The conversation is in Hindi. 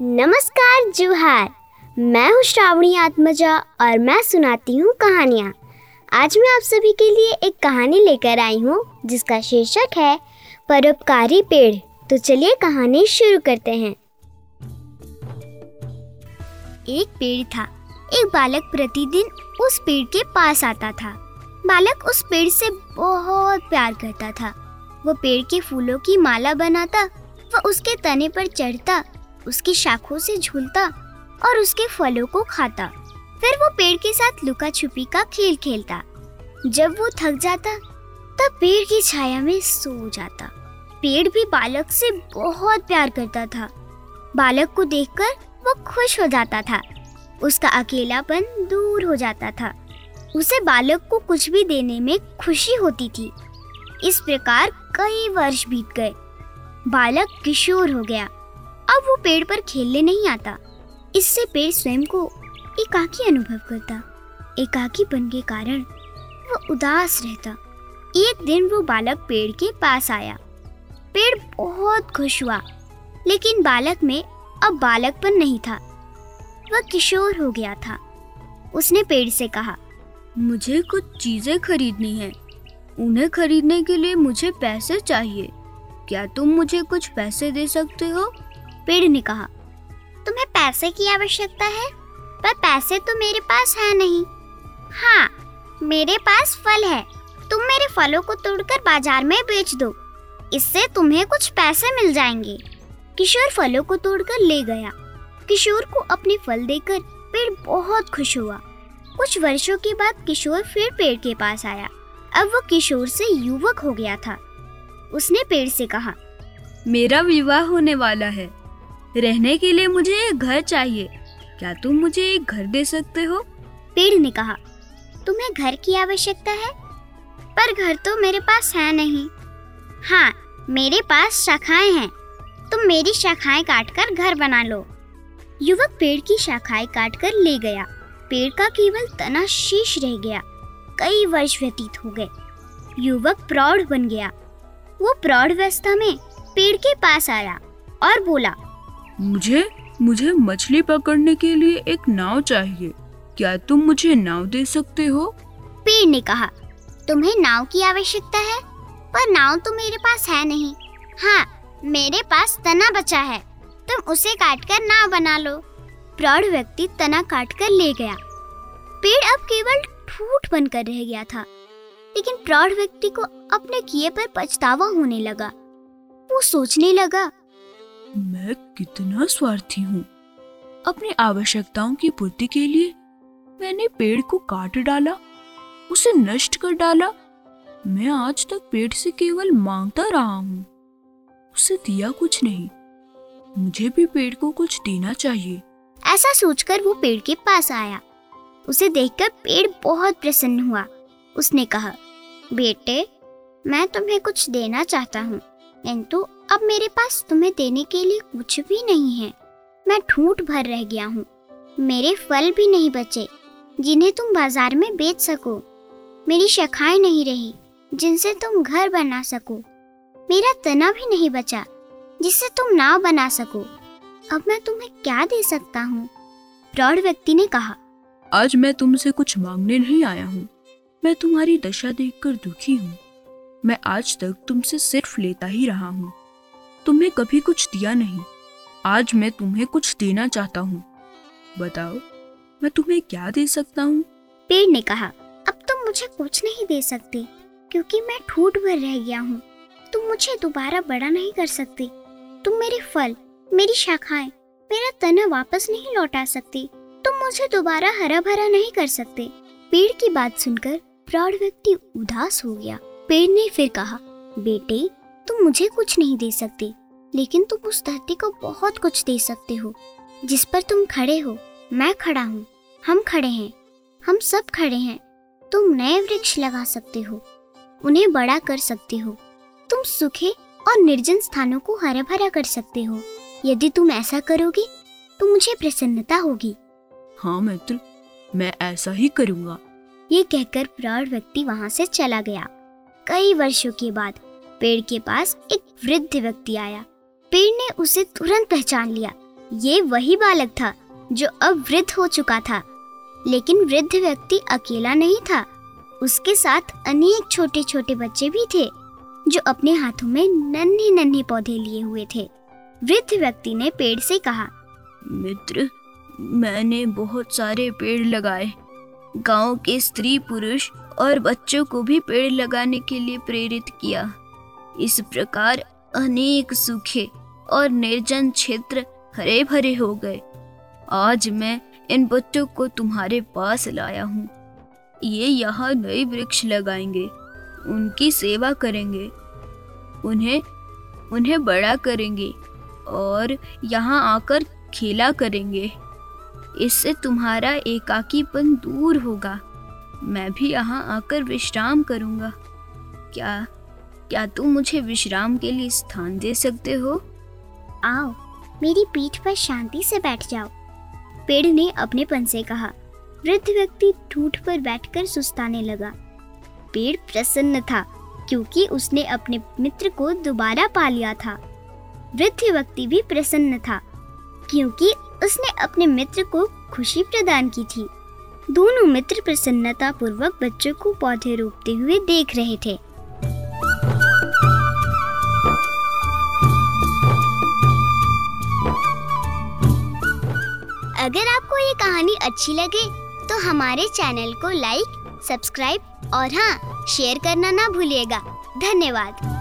नमस्कार, जुहार। मैं हूँ श्रावणी आत्मजा और मैं सुनाती हूँ कहानियाँ। आज मैं आप सभी के लिए एक कहानी लेकर आई हूँ, जिसका शीर्षक है, परोपकारी पेड़। तो चलिए कहानी शुरू करते हैं। एक पेड़ था। एक बालक प्रतिदिन उस पेड़ के पास आता था। बालक उस पेड़ से बहुत प्यार करता था। वो पेड़ के फूलों की माला बनाता वह उसके तने पर चढ़ता उसकी शाखों से झूलता और उसके फलों को खाता। फिर वो पेड़ के साथ लुका छुपी का खेल खेलता। जब वो थक जाता, तब पेड़ की छाया में सो जाता। पेड़ भी बालक से बहुत प्यार करता था। बालक को देखकर वो खुश हो जाता था। उसका अकेलापन दूर हो जाता था। उसे बालक को कुछ भी देने में खुशी होती थी। इस प्रकार कई वर्ष बीत गए। बालक किशोर हो गया। अब वो पेड़ पर खेलने नहीं आता। इससे पेड़ स्वयं को एकाकी अनुभव करता। एकाकीपन के कारण वो उदास रहता। एक दिन वो बालक पेड़ के पास आया। पेड़ बहुत खुश हुआ, लेकिन बालक में अब बालकपन नहीं था। वह किशोर हो गया था। उसने पेड़ से कहा, मुझे कुछ चीज़ें खरीदनी है। उन्हें खरीदने के लिए मुझे पैसे चाहिए। क्या तुम मुझे कुछ पैसे दे सकते हो? पेड़ ने कहा, तुम्हें पैसे की आवश्यकता है? पर पैसे तो मेरे पास है नहीं। हाँ मेरे पास फल है। तुम मेरे फलों को तोड़कर बाज़ार में बेच दो। इससे तुम्हें कुछ पैसे मिल जाएँगे। किशोर फलों को तोड़कर ले गया। किशोर को अपने फल देकर पेड़ बहुत खुश हुआ। कुछ वर्षों के बाद किशोर फिर पेड़ के पास आया। अब वो किशोर से युवक हो गया था। उसने पेड़ से कहा, मेरा विवाह होने वाला है। रहने के लिए मुझे एक घर चाहिए। क्या तुम मुझे एक घर दे सकते हो? पेड़ ने कहा, तुम्हें घर की आवश्यकता है? पर घर तो मेरे पास है नहीं। हाँ मेरे पास शाखाएँ हैं। तुम मेरी शाखाएँ काटकर घर बना लो। युवक पेड़ की शाखाएँ काटकर ले गया। पेड़ का केवल तना शीश रह गया। कई वर्ष व्यतीत हो गए। युवक प्रौढ़ बन गया। वो प्रौढ़ अवस्था में पेड़ के पास आया और बोला मुझे मुझे मछली पकड़ने के लिए एक नाव चाहिए। क्या तुम मुझे नाव दे सकते हो? पेड़ ने कहा, तुम्हें नाव की आवश्यकता है, पर नाव तो मेरे पास है नहीं। हाँ मेरे पास तना बचा है। तुम उसे काटकर नाव बना लो। प्रौढ़ व्यक्ति तना काटकर ले गया। पेड़ अब केवल ठूठ बनकर रह गया था, लेकिन प्रौढ़ व्यक्ति को अपने किए पर पछतावा होने लगा। वो सोचने लगा मैं कितना स्वार्थी हूँ। अपनी आवश्यकताओं की पूर्ति के लिए मैंने पेड़ को काट डाला, उसे नष्ट कर डाला। मैं आज तक पेड़ से केवल माँगता रहा हूँ। उसे दिया कुछ नहीं। मुझे भी पेड़ को कुछ देना चाहिए। ऐसा सोचकर वो पेड़ के पास आया। उसे देखकर पेड़ बहुत प्रसन्न हुआ। उसने कहा, बेटे, मैं तुम्हें कुछ देना चाहता हूँ, किंतु अब मेरे पास तुम्हें देने के लिए कुछ भी नहीं है। मैं ठूठ भर रह गया हूँ। मेरे फल भी नहीं बचे, जिन्हें तुम बाज़ार में बेच सको। मेरी शाखाएँ नहीं रही, जिनसे तुम घर बना सको। मेरा तना भी नहीं बचा, जिससे तुम नाव बना सको। अब मैं तुम्हें क्या दे सकता हूँ? प्रौढ़ व्यक्ति ने कहा, आज मैं तुमसे कुछ मांगने नहीं आया हूँ। मैं तुम्हारी दशा देखकर दुखी हूँ। मैं आज तक तुमसे सिर्फ़ लेता ही रहा हूँ। तुमने कभी कुछ दिया नहीं। आज मैं तुम्हें कुछ देना चाहता हूँ। बताओ, मैं तुम्हें क्या दे सकता हूँ? पेड़ ने कहा, अब तुम मुझे कुछ नहीं दे सकते, क्योंकि मैं ठूठ भर रह गया हूँ। तुम मुझे दोबारा बड़ा नहीं कर सकते। तुम मेरे फल, मेरी शाखाएँ, मेरा तना वापस नहीं लौटा सकते। तुम मुझे दोबारा हरा भरा नहीं कर सकते। पेड़ की बात सुनकर प्रौढ़ व्यक्ति उदास हो गया। पेड़ ने फिर कहा, बेटे तुम मुझे कुछ नहीं दे सकते लेकिन तुम उस धरती को बहुत कुछ दे सकते हो। जिस पर तुम खड़े हो मैं खड़ा हूँ। हम खड़े हैं। हम सब खड़े हैं। तुम नए वृक्ष लगा सकते हो। उन्हें बड़ा कर सकते हो। तुम सूखे और निर्जन स्थानों को हरा भरा कर सकते हो। यदि तुम ऐसा करोगे तो मुझे प्रसन्नता होगी। हाँ मित्र मैं ऐसा ही करूँगा। ये कहकर प्रौढ़ व्यक्ति वहाँ से चला गया। कई वर्षों के बाद पेड़ के पास एक वृद्ध व्यक्ति आया। पेड़ ने उसे तुरंत पहचान लिया। ये वही बालक था जो अब वृद्ध हो चुका था। लेकिन वृद्ध व्यक्ति अकेला नहीं था। उसके साथ अनेक छोटे छोटे बच्चे भी थे, जो अपने हाथों में नन्हे नन्हे पौधे लिए हुए थे। वृद्ध व्यक्ति ने पेड़ से कहा, मित्र, मैंने बहुत सारे पेड़ लगाए। गाँव के स्त्री पुरुष और बच्चों को भी पेड़ लगाने के लिए प्रेरित किया। इस प्रकार अनेक सूखे और निर्जन क्षेत्र हरे भरे हो गए। आज मैं इन बच्चों को तुम्हारे पास लाया हूँ। ये यहाँ नए वृक्ष लगाएँगे, उनकी सेवा करेंगे, उन्हें उन्हें बड़ा करेंगे और यहाँ आकर खेला करेंगे। इससे तुम्हारा एकाकीपन दूर होगा। मैं भी यहाँ आकर विश्राम करूँगा। क्या क्या तुम मुझे विश्राम के लिए स्थान दे सकते हो? आओ, मेरी पीठ पर शांति से बैठ जाओ। पेड़ ने अपने पन से कहा। वृद्ध व्यक्ति ठूठ पर बैठकर सुस्ताने लगा। पेड़ प्रसन्न था, क्योंकि उसने अपने मित्र को दोबारा पा लिया था। वृद्ध व्यक्ति भी प्रसन्न था, क्योंकि उसने अपने मित्र को खुशी प्रदान की थी। दोनों मित्र प्रसन्नता पूर्वक बच्चों को पौधे रोपते हुए देख रहे थे। आपको ये कहानी अच्छी लगे तो हमारे चैनल को लाइक, सब्सक्राइब और हाँ शेयर करना ना भूलिएगा। धन्यवाद।